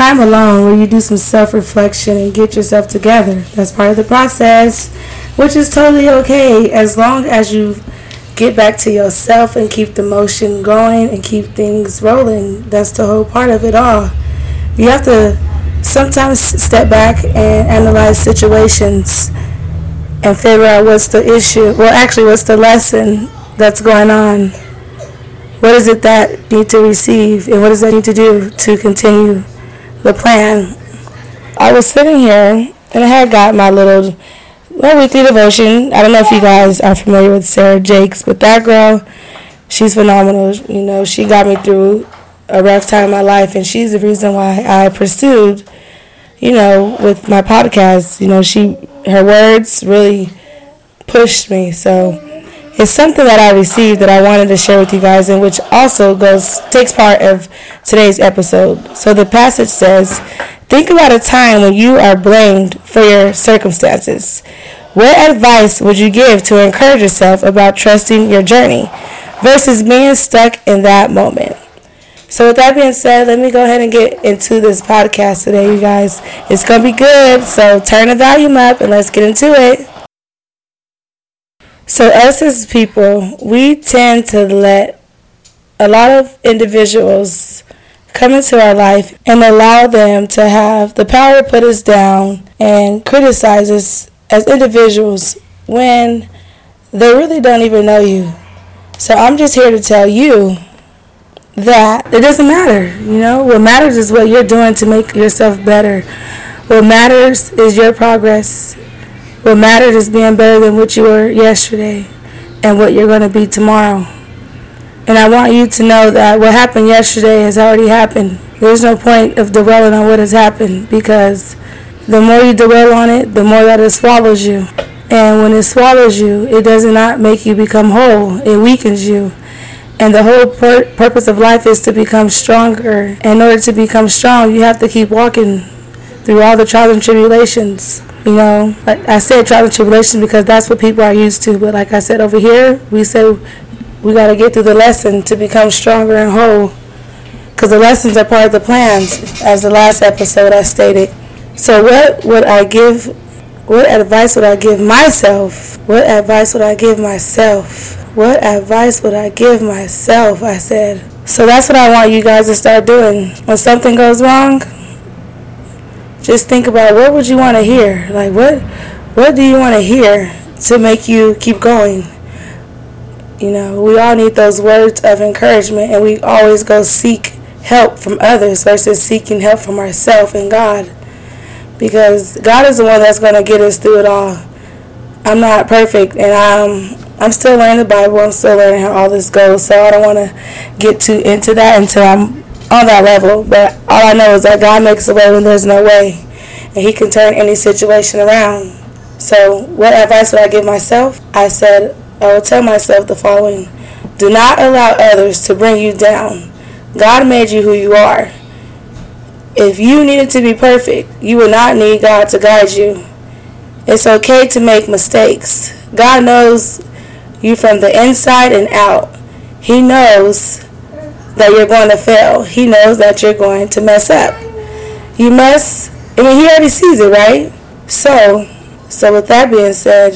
time alone where you do some self reflection and get yourself together. That's part of the process, which is totally okay as long as you get back to yourself and keep the motion going and keep things rolling. That's the whole part of it all. You have to sometimes step back and analyze situations and figure out what's the issue. Well, actually, what's the lesson that's going on? What is it that need to receive, and what does that need to do to continue the plan? I was sitting here, and I had got my little my weekly devotion. I don't know if you guys are familiar with Sarah Jakes, but that girl, she's phenomenal. You know, she got me through a rough time in my life, and she's the reason why I pursued, you know, with my podcast. You know, she her words really pushed me. So it's something that I received that I wanted to share with you guys, and which also goes takes part of today's episode. So the passage says, "Think about a time when you are blamed for your circumstances. What advice would you give to encourage yourself about trusting your journey versus being stuck in that moment?" So with that being said, let me go ahead and get into this podcast today, you guys. It's gonna be good, so turn the volume up and let's get into it. So us as people, we tend to let a lot of individuals come into our life and allow them to have the power to put us down and criticize us as individuals when they really don't even know you. So I'm just here to tell you that it doesn't matter. You know, what matters is what you're doing to make yourself better. What matters is your progress. What matters is being better than what you were yesterday and what you're going to be tomorrow. And I want you to know that what happened yesterday has already happened. There's no point of dwelling on what has happened because the more you dwell on it, the more that it swallows you. And when it swallows you, it does not make you become whole, it weakens you. And the whole pur- purpose of life is to become stronger. In order to become strong, you have to keep walking through all the trials and tribulations. You know, like I said trials and tribulations because that's what people are used to. But like I said over here, we say we got to get through the lesson to become stronger and whole. Because the lessons are part of the plans, as the last episode I stated. So, what would I give? What advice would I give myself? What advice would I give myself? What advice would I give myself? I said. So that's what I want you guys to start doing. When something goes wrong, just think about what would you want to hear? Like what what do you want to hear to make you keep going? You know, we all need those words of encouragement and we always go seek help from others versus seeking help from ourselves and God. Because God is the one that's going to get us through it all. I'm not perfect and I'm I'm still learning the Bible. I'm still learning how all this goes. So I don't want to get too into that until I'm on that level. But all I know is that God makes a way when there's no way. And He can turn any situation around. So what advice would I give myself? I said, I would tell myself the following. Do not allow others to bring you down. God made you who you are. If you needed to be perfect, you would not need God to guide you. It's okay to make mistakes. God knows you from the inside and out. He knows that you're going to fail. He knows that you're going to mess up. You must, I mean, he already sees it, right? So, so with that being said,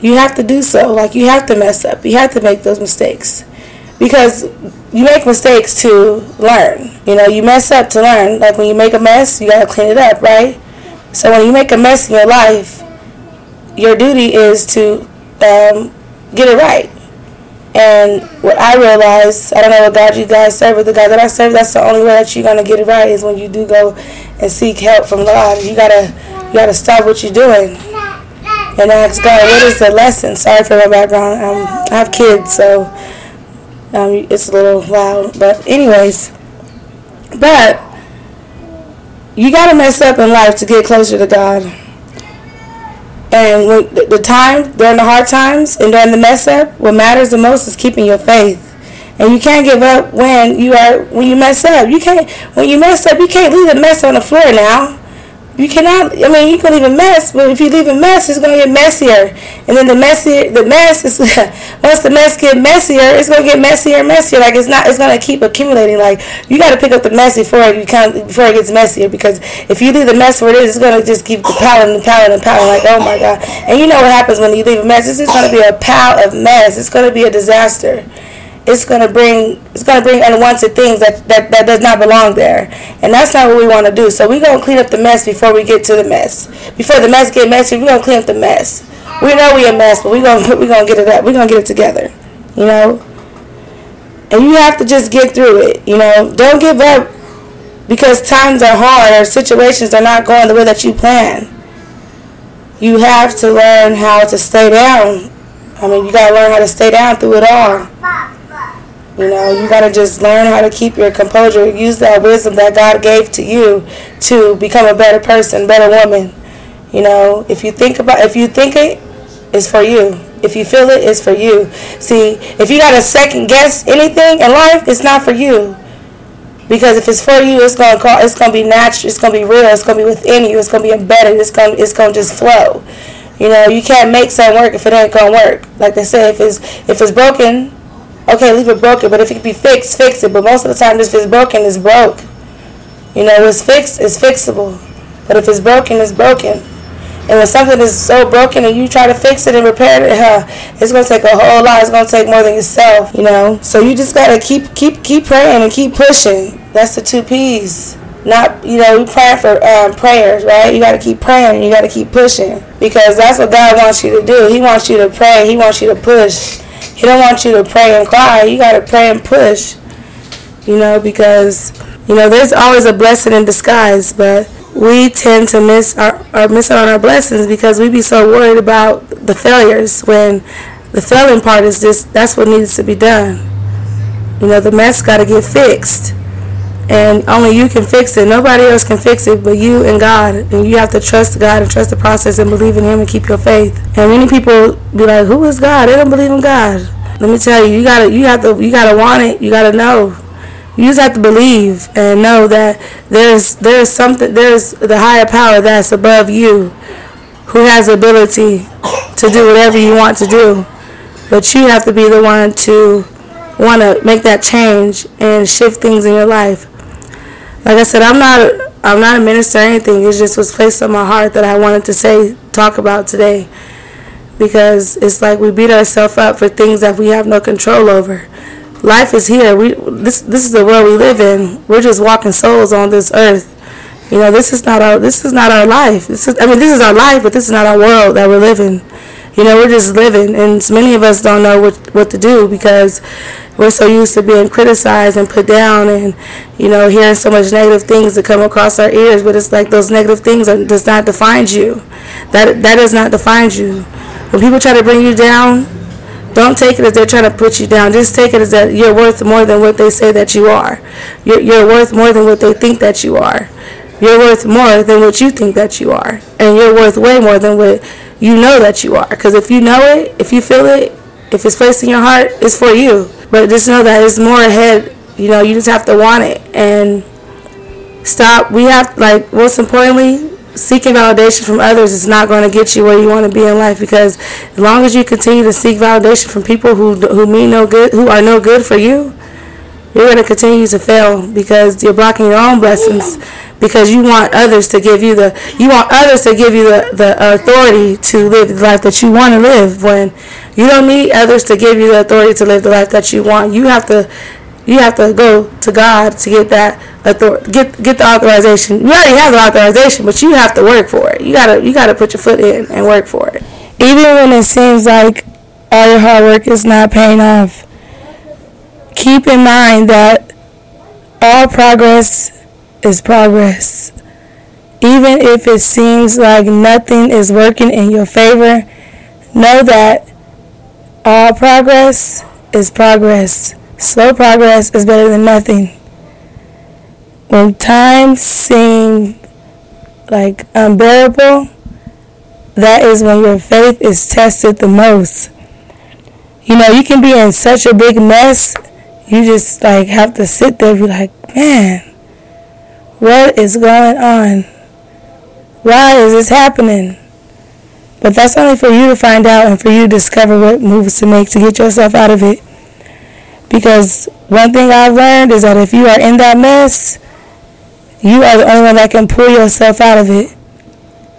you have to do so. Like, you have to mess up. You have to make those mistakes. Because you make mistakes to learn. You know, you mess up to learn. Like, when you make a mess, you got to clean it up, right? So, when you make a mess in your life, your duty is to um, get it right. And what I realized, I don't know what God you guys serve, but the God that I serve, that's the only way that you're gonna get it right is when you do go and seek help from God. You gotta, you gotta stop what you're doing and ask God, what is the lesson? Sorry for my background. Um, I have kids, so um, it's a little loud. But anyways, but you gotta mess up in life to get closer to God. And when the time during the hard times and during the mess up, what matters the most is keeping your faith. And you can't give up when you are when you mess up. You can't when you mess up. You can't leave a mess on the floor now. You cannot. I mean, you can leave a mess, but if you leave a mess, it's gonna get messier. And then the messier, the mess is once the mess get messier, it's gonna get messier and messier. Like it's not. It's gonna keep accumulating. Like you got to pick up the mess before you kind before it gets messier. Because if you leave the mess where it is, it's gonna just keep piling and piling and piling. Like oh my god. And you know what happens when you leave a mess? It's just gonna be a pile of mess. It's gonna be a disaster it's gonna bring it's gonna bring unwanted things that, that, that does not belong there. And that's not what we wanna do. So we're gonna clean up the mess before we get to the mess. Before the mess get messy, we're gonna clean up the mess. We know we a mess, but we're gonna we gonna get it up. We're gonna get it together. You know? And you have to just get through it. You know, don't give up because times are hard or situations are not going the way that you plan. You have to learn how to stay down. I mean, you gotta learn how to stay down through it all. You know, you got to just learn how to keep your composure. Use that wisdom that God gave to you to become a better person, better woman. You know, if you think about, if you think it, it's for you. If you feel it, it's for you. See, if you got to second guess anything in life, it's not for you. Because if it's for you, it's gonna call, it's gonna be natural, it's gonna be real, it's gonna be within you, it's gonna be embedded, it's gonna it's gonna just flow. You know, you can't make something work if it ain't gonna work. Like they say, if it's if it's broken, okay, leave it broken, but if it can be fixed, fix it. But most of the time, if it's broken, it's broke. You know, it's fixed, it's fixable. But if it's broken, it's broken. And when something is so broken and you try to fix it and repair it, huh, it's gonna take a whole lot. It's gonna take more than yourself, you know. So you just gotta keep keep keep praying and keep pushing. That's the two P's. Not you know we pray for um, prayers, right? You gotta keep praying. You gotta keep pushing because that's what God wants you to do. He wants you to pray. He wants you to push. He don't want you to pray and cry. You got to pray and push. You know, because you know there's always a blessing in disguise, but we tend to miss our, or miss on our blessings because we be so worried about the failures when the failing part is just that's what needs to be done. You know, the mess got to get fixed. And only you can fix it. Nobody else can fix it but you and God. And you have to trust God and trust the process and believe in Him and keep your faith. And many people be like, "Who is God?" They don't believe in God. Let me tell you, you gotta, you have to, you gotta want it. You gotta know. You just have to believe and know that there's there's something there's the higher power that's above you, who has the ability to do whatever you want to do. But you have to be the one to want to make that change and shift things in your life like I said, I'm not I'm not a minister or anything. It just was placed on my heart that I wanted to say talk about today. Because it's like we beat ourselves up for things that we have no control over. Life is here. We this this is the world we live in. We're just walking souls on this earth. You know, this is not our this is not our life. This is I mean this is our life, but this is not our world that we're living. You know, we're just living and many of us don't know what what to do because we're so used to being criticized and put down and you know hearing so much negative things that come across our ears but it's like those negative things are, does not define you. That that does not define you. When people try to bring you down don't take it as they're trying to put you down. Just take it as that you're worth more than what they say that you are. You're, you're worth more than what they think that you are you're worth more than what you think that you are and you're worth way more than what you know that you are because if you know it if you feel it if it's placed in your heart it's for you but just know that it's more ahead. You know, you just have to want it and stop. We have like most importantly, seeking validation from others is not going to get you where you want to be in life because as long as you continue to seek validation from people who who mean no good, who are no good for you, you're going to continue to fail because you're blocking your own blessings because you want others to give you the you want others to give you the, the authority to live the life that you want to live when you don't need others to give you the authority to live the life that you want. You have to you have to go to God to get that authority get get the authorization. You already have the authorization but you have to work for it. You gotta you gotta put your foot in and work for it. Even when it seems like all your hard work is not paying off keep in mind that all progress is progress. Even if it seems like nothing is working in your favor, know that all progress is progress. Slow progress is better than nothing. When times seem like unbearable, that is when your faith is tested the most. You know, you can be in such a big mess, you just like have to sit there and be like, man, what is going on? Why is this happening? But that's only for you to find out and for you to discover what moves to make to get yourself out of it. Because one thing I've learned is that if you are in that mess, you are the only one that can pull yourself out of it.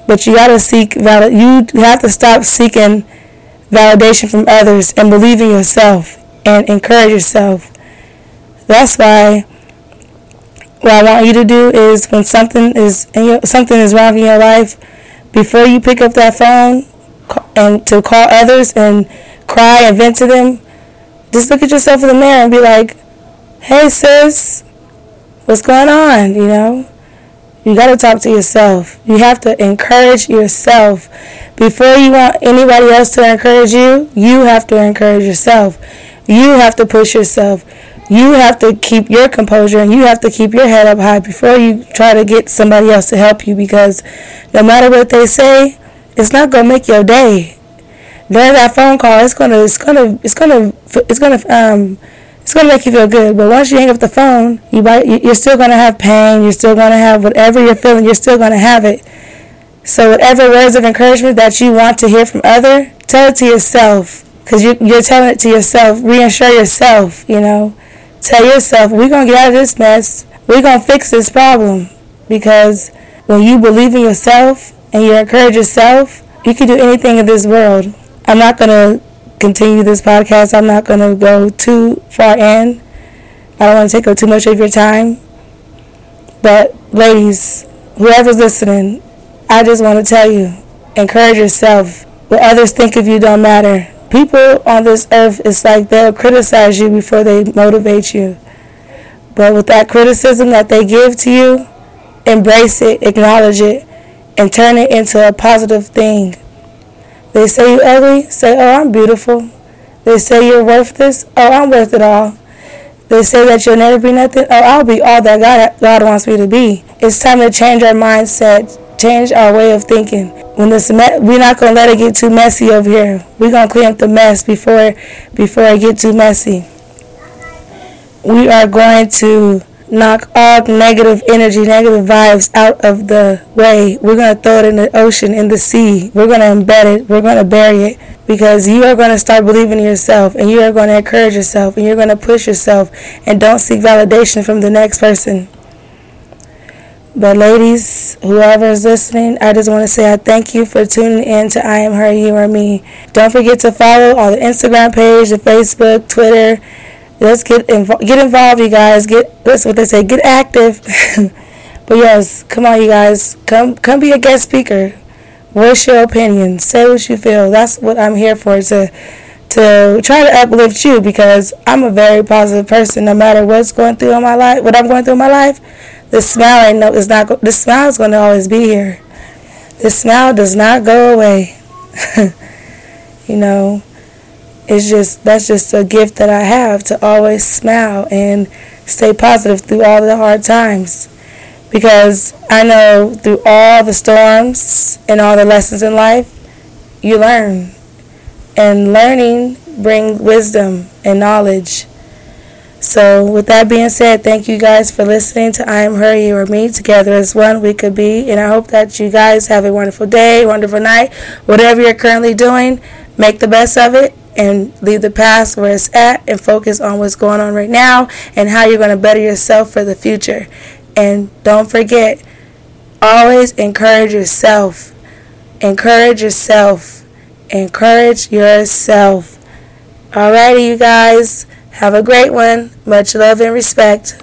But you gotta seek valid. You have to stop seeking validation from others and believe in yourself and encourage yourself. That's why what I want you to do is when something is your, something is wrong in your life, before you pick up that phone and to call others and cry and vent to them, just look at yourself in the mirror and be like, "Hey, sis, what's going on?" You know, you got to talk to yourself. You have to encourage yourself before you want anybody else to encourage you. You have to encourage yourself. You have to push yourself you have to keep your composure and you have to keep your head up high before you try to get somebody else to help you because no matter what they say, it's not gonna make your day. During that phone call, it's gonna, it's gonna, it's gonna, it's gonna, um, it's gonna make you feel good. But once you hang up the phone, you might, you're still gonna have pain. You're still gonna have whatever you're feeling. You're still gonna have it. So whatever words of encouragement that you want to hear from other, tell it to yourself because you, you're telling it to yourself. Reassure yourself. You know tell yourself, we're going to get out of this mess. We're going to fix this problem. Because when you believe in yourself and you encourage yourself, you can do anything in this world. I'm not going to continue this podcast. I'm not going to go too far in. I don't want to take up too much of your time. But, ladies, whoever's listening, I just want to tell you encourage yourself. What others think of you don't matter people on this earth, it's like they'll criticize you before they motivate you. But with that criticism that they give to you, embrace it, acknowledge it, and turn it into a positive thing. They say you're ugly, say, oh, I'm beautiful. They say you're worthless, oh, I'm worth it all. They say that you'll never be nothing, oh, I'll be all that God, God wants me to be. It's time to change our mindset, change our way of thinking. When this me- we're not gonna let it get too messy over here. We're gonna clean up the mess before before it get too messy. We are going to knock all negative energy, negative vibes out of the way. We're going to throw it in the ocean, in the sea. We're going to embed it. We're going to bury it because you are going to start believing in yourself and you are going to encourage yourself and you're going to push yourself and don't seek validation from the next person. But ladies, whoever is listening, I just want to say I thank you for tuning in to I Am Her, You Are Me. Don't forget to follow all the Instagram page, the Facebook, Twitter. Let's get invo- get involved, you guys. Get that's what they say. Get active. but yes, come on, you guys. Come come be a guest speaker. Voice your opinion. Say what you feel. That's what I'm here for. To to try to uplift you because I'm a very positive person. No matter what's going through in my life, what I'm going through in my life the smile ain't no, it's not, the smile is going to always be here. The smile does not go away. you know, it's just, that's just a gift that I have to always smile and stay positive through all the hard times. Because I know through all the storms and all the lessons in life, you learn. And learning brings wisdom and knowledge. So, with that being said, thank you guys for listening to I Am Her, You Are Me. Together as one, we could be. And I hope that you guys have a wonderful day, wonderful night. Whatever you're currently doing, make the best of it and leave the past where it's at and focus on what's going on right now and how you're going to better yourself for the future. And don't forget, always encourage yourself. Encourage yourself. Encourage yourself. Alrighty, you guys. Have a great one. Much love and respect.